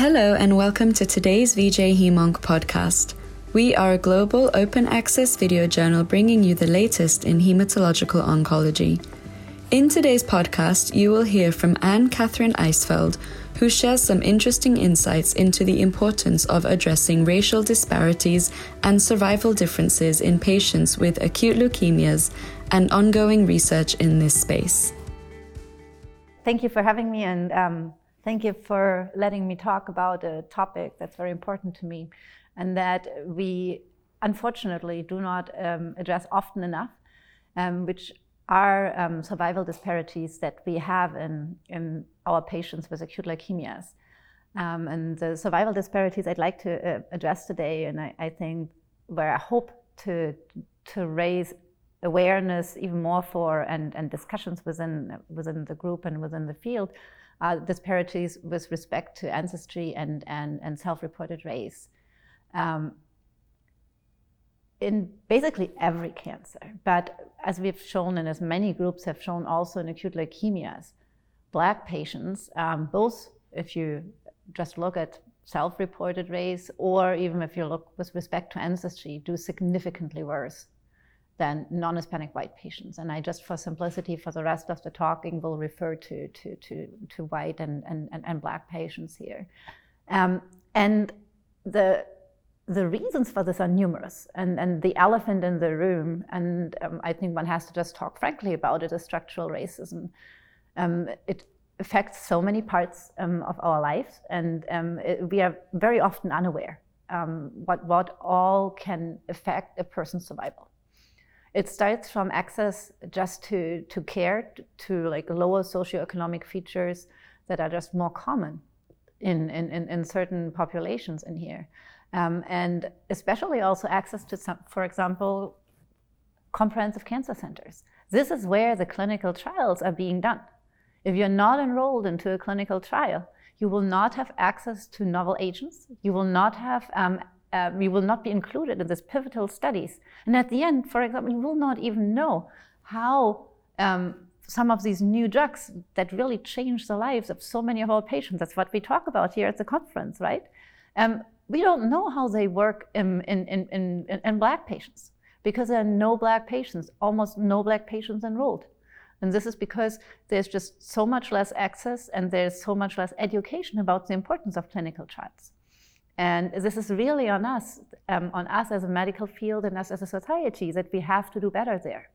Hello, and welcome to today's VJHemOnc podcast. We are a global open access video journal bringing you the latest in hematological oncology. In today's podcast, you will hear from Ann-Kathrin Eisfeld, who shares some interesting insights into the importance of addressing racial disparities and survival differences in patients with acute leukemias and ongoing research in this space. Thank you for having me, and um, thank you for letting me talk about a topic that's very important to me and that we unfortunately do not um, address often enough, um, which are um, survival disparities that we have in, in our patients with acute leukemias. Um, and the survival disparities I'd like to uh, address today, and I, I, think where I hope to, to raise awareness even more for and, and discussions within, within the group and within the field, uh, disparities with respect to ancestry and, and, and self-reported race. Um, in basically every cancer, but as we've shown and as many groups have shown also in acute leukemias, black patients, um, both if you just look at self-reported race or even if you look with respect to ancestry, do significantly worse than non-Hispanic white patients. And I just, for simplicity, for the rest of the talking, will refer to, to, to, to white and, and, and, black patients here. Um, and the, the reasons for this are numerous. And, and the elephant in the room, and um, I think one has to just talk frankly about it, is structural racism. Um, it affects so many parts um, of our lives, and um, it, we are very often unaware um, what, what all can affect a person's survival. It starts from access just to, to care, to like lower socioeconomic features that are just more common in, in, in certain populations in here. Um, and especially also access to, some, for example, comprehensive cancer centers. This is where the clinical trials are being done. If you're not enrolled into a clinical trial, you will not have access to novel agents. You will not have um, uh, we will not be included in these pivotal studies. And at the end, for example, you will not even know how um, some of these new drugs that really change the lives of so many of our patients, that's what we talk about here at the conference, right? Um, we don't know how they work in, in, in, in black patients because there are no black patients, almost no black patients enrolled. And this is because there's just so much less access and there's so much less education about the importance of clinical trials. And this is really on us, um, on us as a medical field and us as a society, that we have to do better there.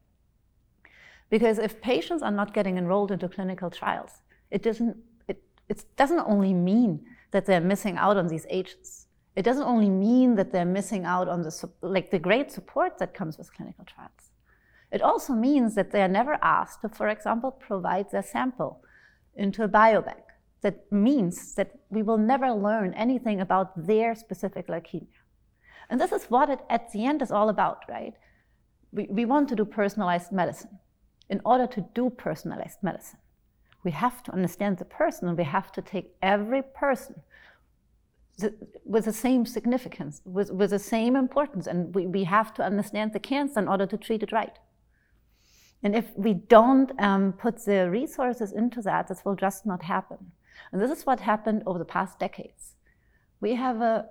Because if patients are not getting enrolled into clinical trials, it doesn't, it, it doesn't only mean that they're missing out on these agents. It doesn't only mean that they're missing out on the, like the great support that comes with clinical trials. It also means that they are never asked to, for example, provide their sample into a biobank that means that we will never learn anything about their specific leukemia. And this is what it at the end is all about, right? We, we want to do personalized medicine. In order to do personalized medicine, we have to understand the person and we have to take every person with the same significance, with, with the same importance, and we, we have to understand the cancer in order to treat it right. And if we don't um, put the resources into that, this will just not happen. And this is what happened over the past decades. We have a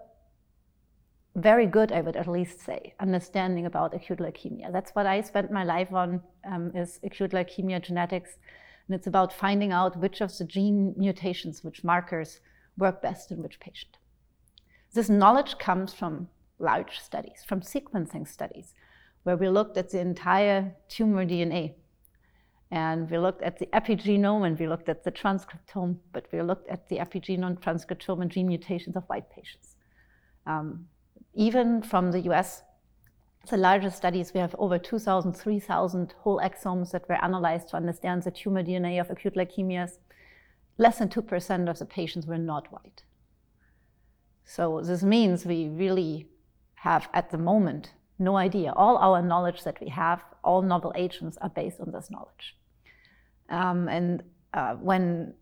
very good, I would at least say, understanding about acute leukemia. That's what I spent my life on, um, is acute leukemia genetics. And it's about finding out which of the gene mutations, which markers work best in which patient. This knowledge comes from large studies, from sequencing studies, where we looked at the entire tumor DNA and we looked at the epigenome and we looked at the transcriptome, but we looked at the epigenome, transcriptome, and gene mutations of white patients. Um, even from the US, the largest studies, we have over 2,000, 3,000 whole exomes that were analyzed to understand the tumor DNA of acute leukemias. Less than 2% of the patients were not white. So this means we really have, at the moment, no idea. All our knowledge that we have, all novel agents are based on this knowledge. Um, and uh, when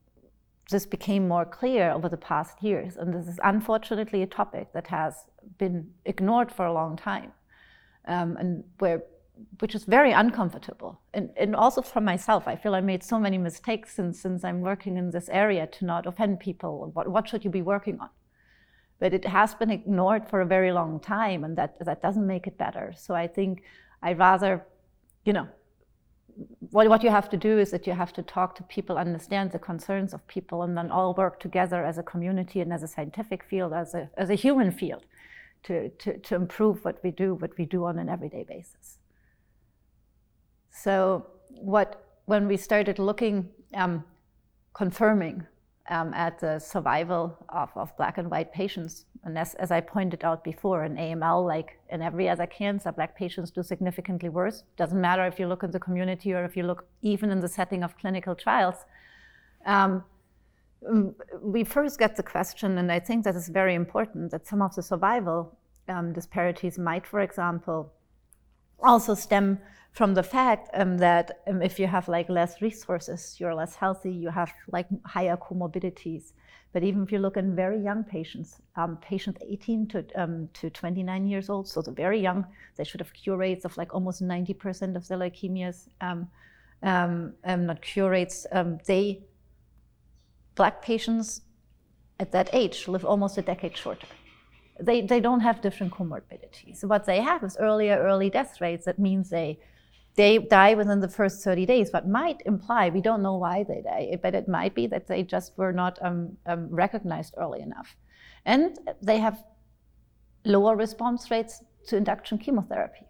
this became more clear over the past years, and this is unfortunately a topic that has been ignored for a long time, um, and where which is very uncomfortable. And, and also for myself, I feel I made so many mistakes since, since I'm working in this area to not offend people. What, what should you be working on? but it has been ignored for a very long time, and that, that doesn't make it better. So I think I'd rather, you know, what, what you have to do is that you have to talk to people, understand the concerns of people, and then all work together as a community and as a scientific field, as a, as a human field, to, to, to improve what we do, what we do on an everyday basis. So, what when we started looking, um, confirming um, at the survival of, of black and white patients. And as, as I pointed out before, in AML, like in every other cancer, black patients do significantly worse. Doesn't matter if you look in the community or if you look even in the setting of clinical trials. Um, we first get the question, and I think that is very important, that some of the survival um, disparities might, for example, also stem from the fact um, that um, if you have like less resources, you're less healthy, you have like higher comorbidities. But even if you look in very young patients, um, patients 18 to, um, to 29 years old, so the very young, they should have cure rates of like almost 90% of their leukemias, um, um, not cure rates. they, black patients at that age live almost a decade shorter they, they don't have different comorbidities. What they have is earlier early death rates. That means they they die within the first 30 days, but might imply, we don't know why they die, but it might be that they just were not um, um, recognized early enough. And they have lower response rates to induction chemotherapy.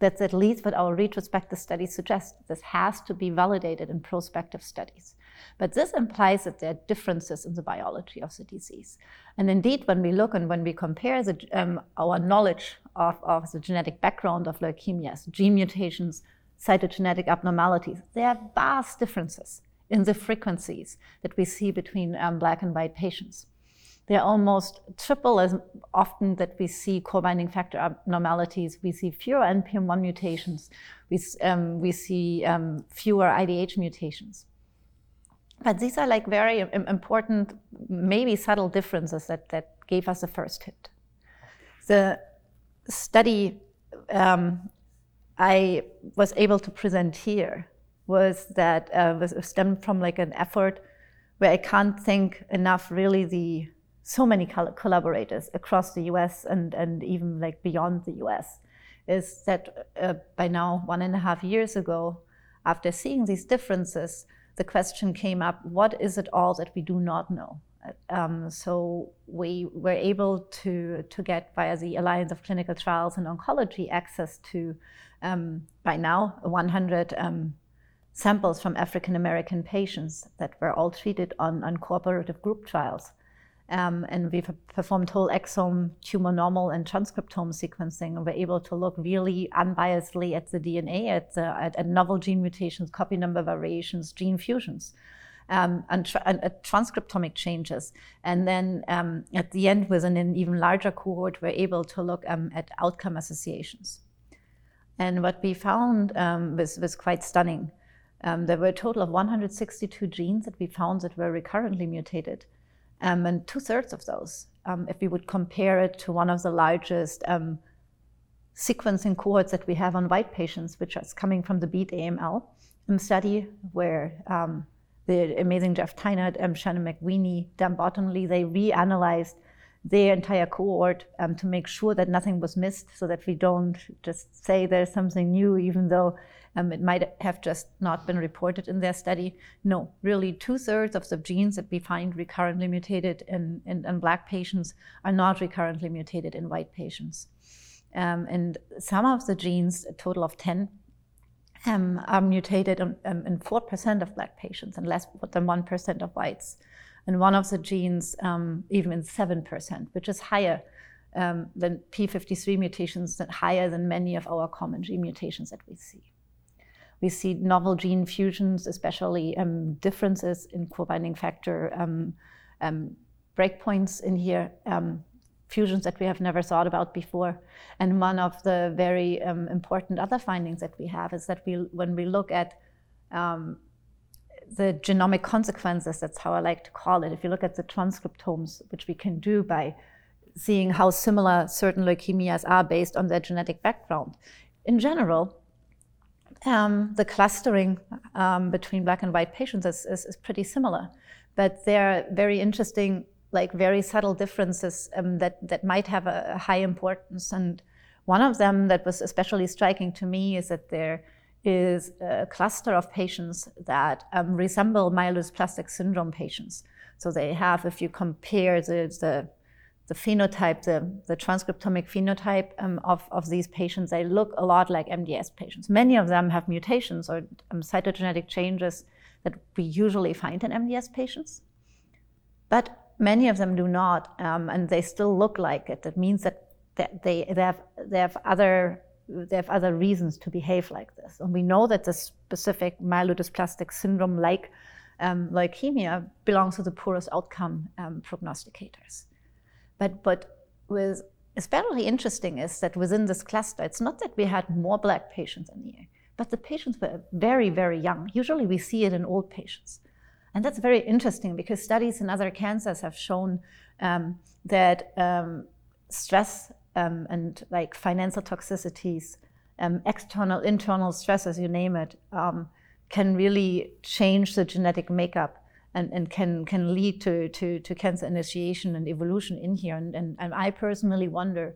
That's at least what our retrospective studies suggest. This has to be validated in prospective studies. But this implies that there are differences in the biology of the disease. And indeed, when we look and when we compare the, um, our knowledge of, of the genetic background of leukemias, gene mutations, cytogenetic abnormalities, there are vast differences in the frequencies that we see between um, black and white patients. They're almost triple as often that we see core binding factor abnormalities. We see fewer NPM1 mutations. We, um, we see um, fewer IDH mutations. But these are like very important, maybe subtle differences that, that gave us the first hit. The study um, I was able to present here was that uh, was stemmed from like an effort where I can't think enough really the so many collaborators across the US and, and even like beyond the US is that uh, by now one and a half years ago after seeing these differences the question came up what is it all that we do not know? Um, so we were able to, to get via the Alliance of Clinical Trials in Oncology access to, um, by now, 100 um, samples from African American patients that were all treated on, on cooperative group trials. Um, and we've performed whole exome, tumor normal, and transcriptome sequencing. And we're able to look really unbiasedly at the DNA, at, the, at, at novel gene mutations, copy number variations, gene fusions. Um, and, tra- and uh, transcriptomic changes. And then um, at the end, with an, even larger cohort, we're able to look um, at outcome associations. And what we found um, was, was quite stunning. Um, there were a total of 162 genes that we found that were recurrently mutated. And two thirds of those, if we would compare it to one of the largest sequencing cohorts that we have on white patients, which is coming from the BEAT AML study, where um, the amazing Jeff Tyner, um, Shannon McWeeney, Dan Bottomly, they reanalyzed their entire cohort um, to make sure that nothing was missed so that we don't just say there's something new, even though um, it might have just not been reported in their study. No, really, two thirds of the genes that we find recurrently mutated in, in, in black patients are not recurrently mutated in white patients. Um, and some of the genes, a total of 10, um, are mutated in, um, in 4% of black patients and less than 1% of whites. And one of the genes, um, even in 7%, which is higher um, than P53 mutations, that higher than many of our common gene mutations that we see. We see novel gene fusions, especially um, differences in core-binding factor um, breakpoints in here, um, fusions that we have never thought about before. And one of the very um, important other findings that we have is that we, when we look at um, the genomic consequences, that's how I like to call it. If you look at the transcriptomes, which we can do by seeing how similar certain leukemias are based on their genetic background. In general, um, the clustering um, between black and white patients is, is, is, pretty similar. But there are very interesting like very subtle differences um, that, that might have a, a, high importance. And one of them that was especially striking to me is that there is a cluster of patients that um, resemble myelodysplastic syndrome patients. So they have, if you compare the, the, the phenotype, the, the transcriptomic phenotype um, of, of these patients, they look a lot like MDS patients. Many of them have mutations or um, cytogenetic changes that we usually find in MDS patients. But many of them do not, um, and they still look like it. That means that they, they, have, they have other they have other reasons to behave like this. And we know that the specific myelodysplastic syndrome like um, leukemia belongs to the poorest outcome um, prognosticators. But, but with especially interesting is that within this cluster, it's not that we had more black patients in here, but the patients were very, very young. Usually we see it in old patients. And that's very interesting because studies in other cancers have shown um, that um, stress um, and like financial toxicities, um, external, internal stresses, you name it, um, can really change the genetic makeup and, and can, can lead to, to, to cancer initiation and evolution in here. And, and, and I personally wonder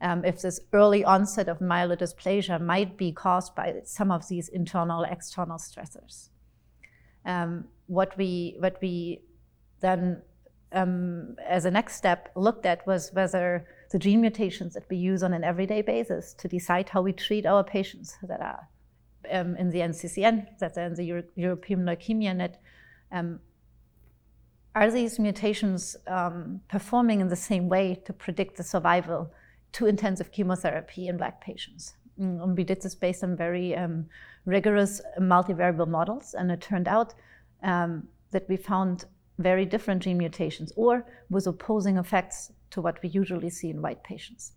um, if this early onset of myelodysplasia might be caused by some of these internal external stressors. Um, what we what we then um, as a next step looked at was whether the gene mutations that we use on an everyday basis to decide how we treat our patients that are um, in the NCCN, that are in the Euro European Leukemia Net, um, are these mutations um, performing in the same way to predict the survival to intensive chemotherapy in black patients? Mm, and we did this based on very um, rigorous multivariable models, and it turned out um, that we found very different gene mutations or with opposing effects to what we usually see in white patients.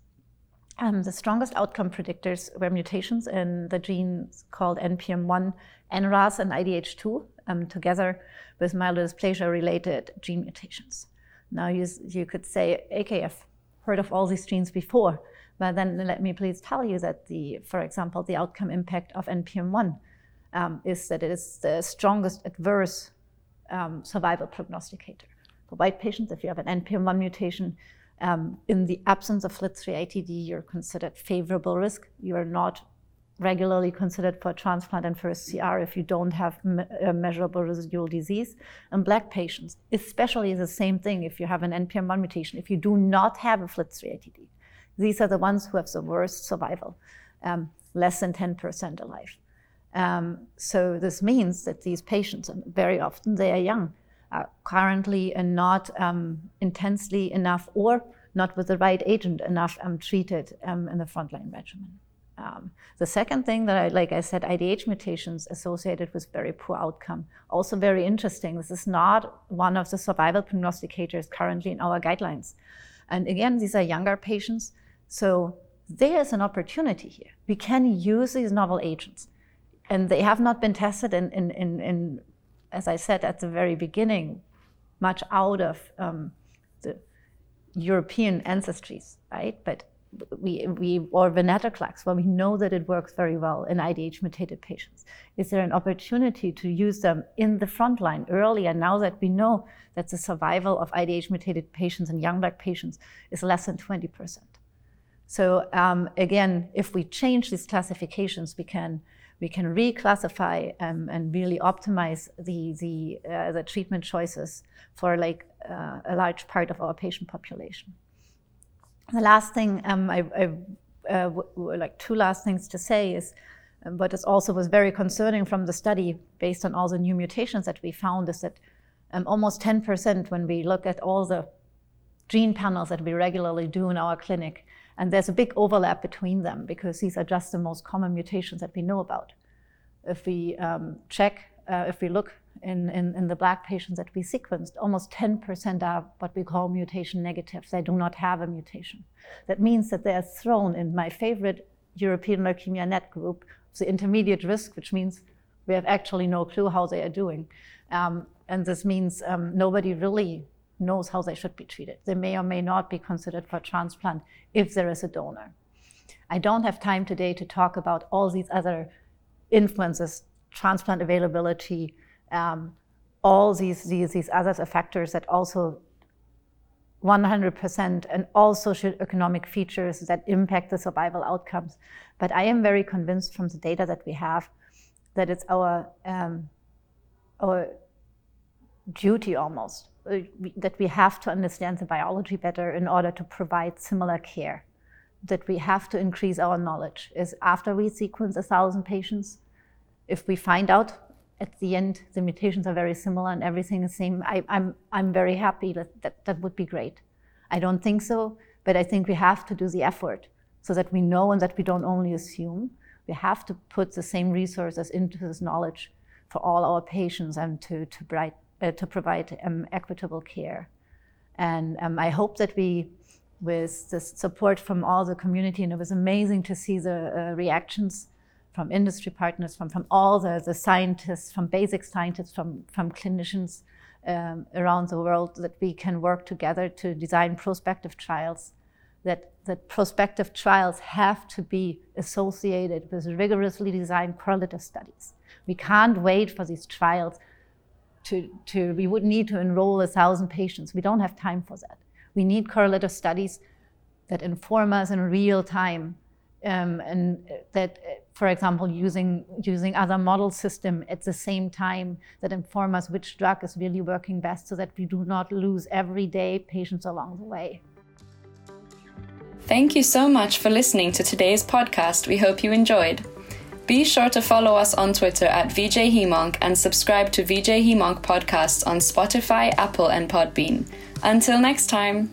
Um, the strongest outcome predictors were mutations in the genes called NPM1, NRAS, and IDH2, um, together with myelodysplasia related gene mutations. Now, you, you could say, I've heard of all these genes before, but then let me please tell you that, the, for example, the outcome impact of NPM1 um, is that it is the strongest adverse um, survival prognosticator. For white patients, if you have an NPM1 mutation, um, in the absence of FLT3-ITD, you're considered favorable risk. You are not regularly considered for transplant and for a CR if you don't have me- measurable residual disease. And black patients, especially the same thing if you have an NPM1 mutation, if you do not have a FLT3-ITD. These are the ones who have the worst survival, um, less than 10% alive. Um, so this means that these patients, and very often they are young, are currently and not um, intensely enough or not with the right agent enough um, treated um, in the frontline regimen. Um, the second thing that I, like I said, IDH mutations associated with very poor outcome. Also very interesting. This is not one of the survival prognosticators currently in our guidelines. And again, these are younger patients. So there's an opportunity here. We can use these novel agents and they have not been tested in, in, in, in as I said at the very beginning, much out of um, the European ancestries, right? But we, we or venetoclax, well, we know that it works very well in IDH mutated patients. Is there an opportunity to use them in the front line earlier now that we know that the survival of IDH mutated patients and young black patients is less than 20%? So um, again, if we change these classifications, we can we can reclassify um, and really optimize the the, uh, the treatment choices for like uh, a large part of our patient population. The last thing um, I, I uh, like two last things to say is, um, but it also was very concerning from the study based on all the new mutations that we found is that um, almost 10% when we look at all the gene panels that we regularly do in our clinic, and there's a big overlap between them because these are just the most common mutations that we know about. If we um, check, uh, if we look in, in, in, the black patients that we sequenced, almost 10% are what we call mutation negatives. They do not have a mutation. That means that they are thrown in my favorite European Leukemia Net group, the intermediate risk, which means we have actually no clue how they are doing. Um, and this means um, nobody really knows how they should be treated. They may or may not be considered for transplant if there is a donor. I don't have time today to talk about all these other influences, transplant availability, um, all these, these, these other factors that also 100% and all socioeconomic features that impact the survival outcomes. But I am very convinced from the data that we have that it's our, um, our duty almost Uh, that we have to understand the biology better in order to provide similar care. That we have to increase our knowledge is after we sequence a thousand patients, if we find out at the end the mutations are very similar and everything is the same, I, am I'm, I'm very happy that, that that would be great. I don't think so, but I think we have to do the effort so that we know and that we don't only assume. We have to put the same resources into this knowledge for all our patients and to, to, bright, uh, to provide um, equitable care. And um, I hope that we, with the support from all the community, and it was amazing to see the uh, reactions from industry partners, from, from all the, the scientists, from basic scientists, from, from clinicians um, around the world, that we can work together to design prospective trials, that, that prospective trials have to be associated with rigorously designed correlative studies. We can't wait for these trials to, to we would need to enroll a thousand patients. We don't have time for that. We need correlative studies that inform us in real time um, and that, for example, using using other model system at the same time that inform us which drug is really working best, so that we do not lose every day patients along the way. Thank you so much for listening to today's podcast. We hope you enjoyed. Be sure to follow us on Twitter at VJ and subscribe to VJ podcasts on Spotify, Apple, and Podbean. Until next time.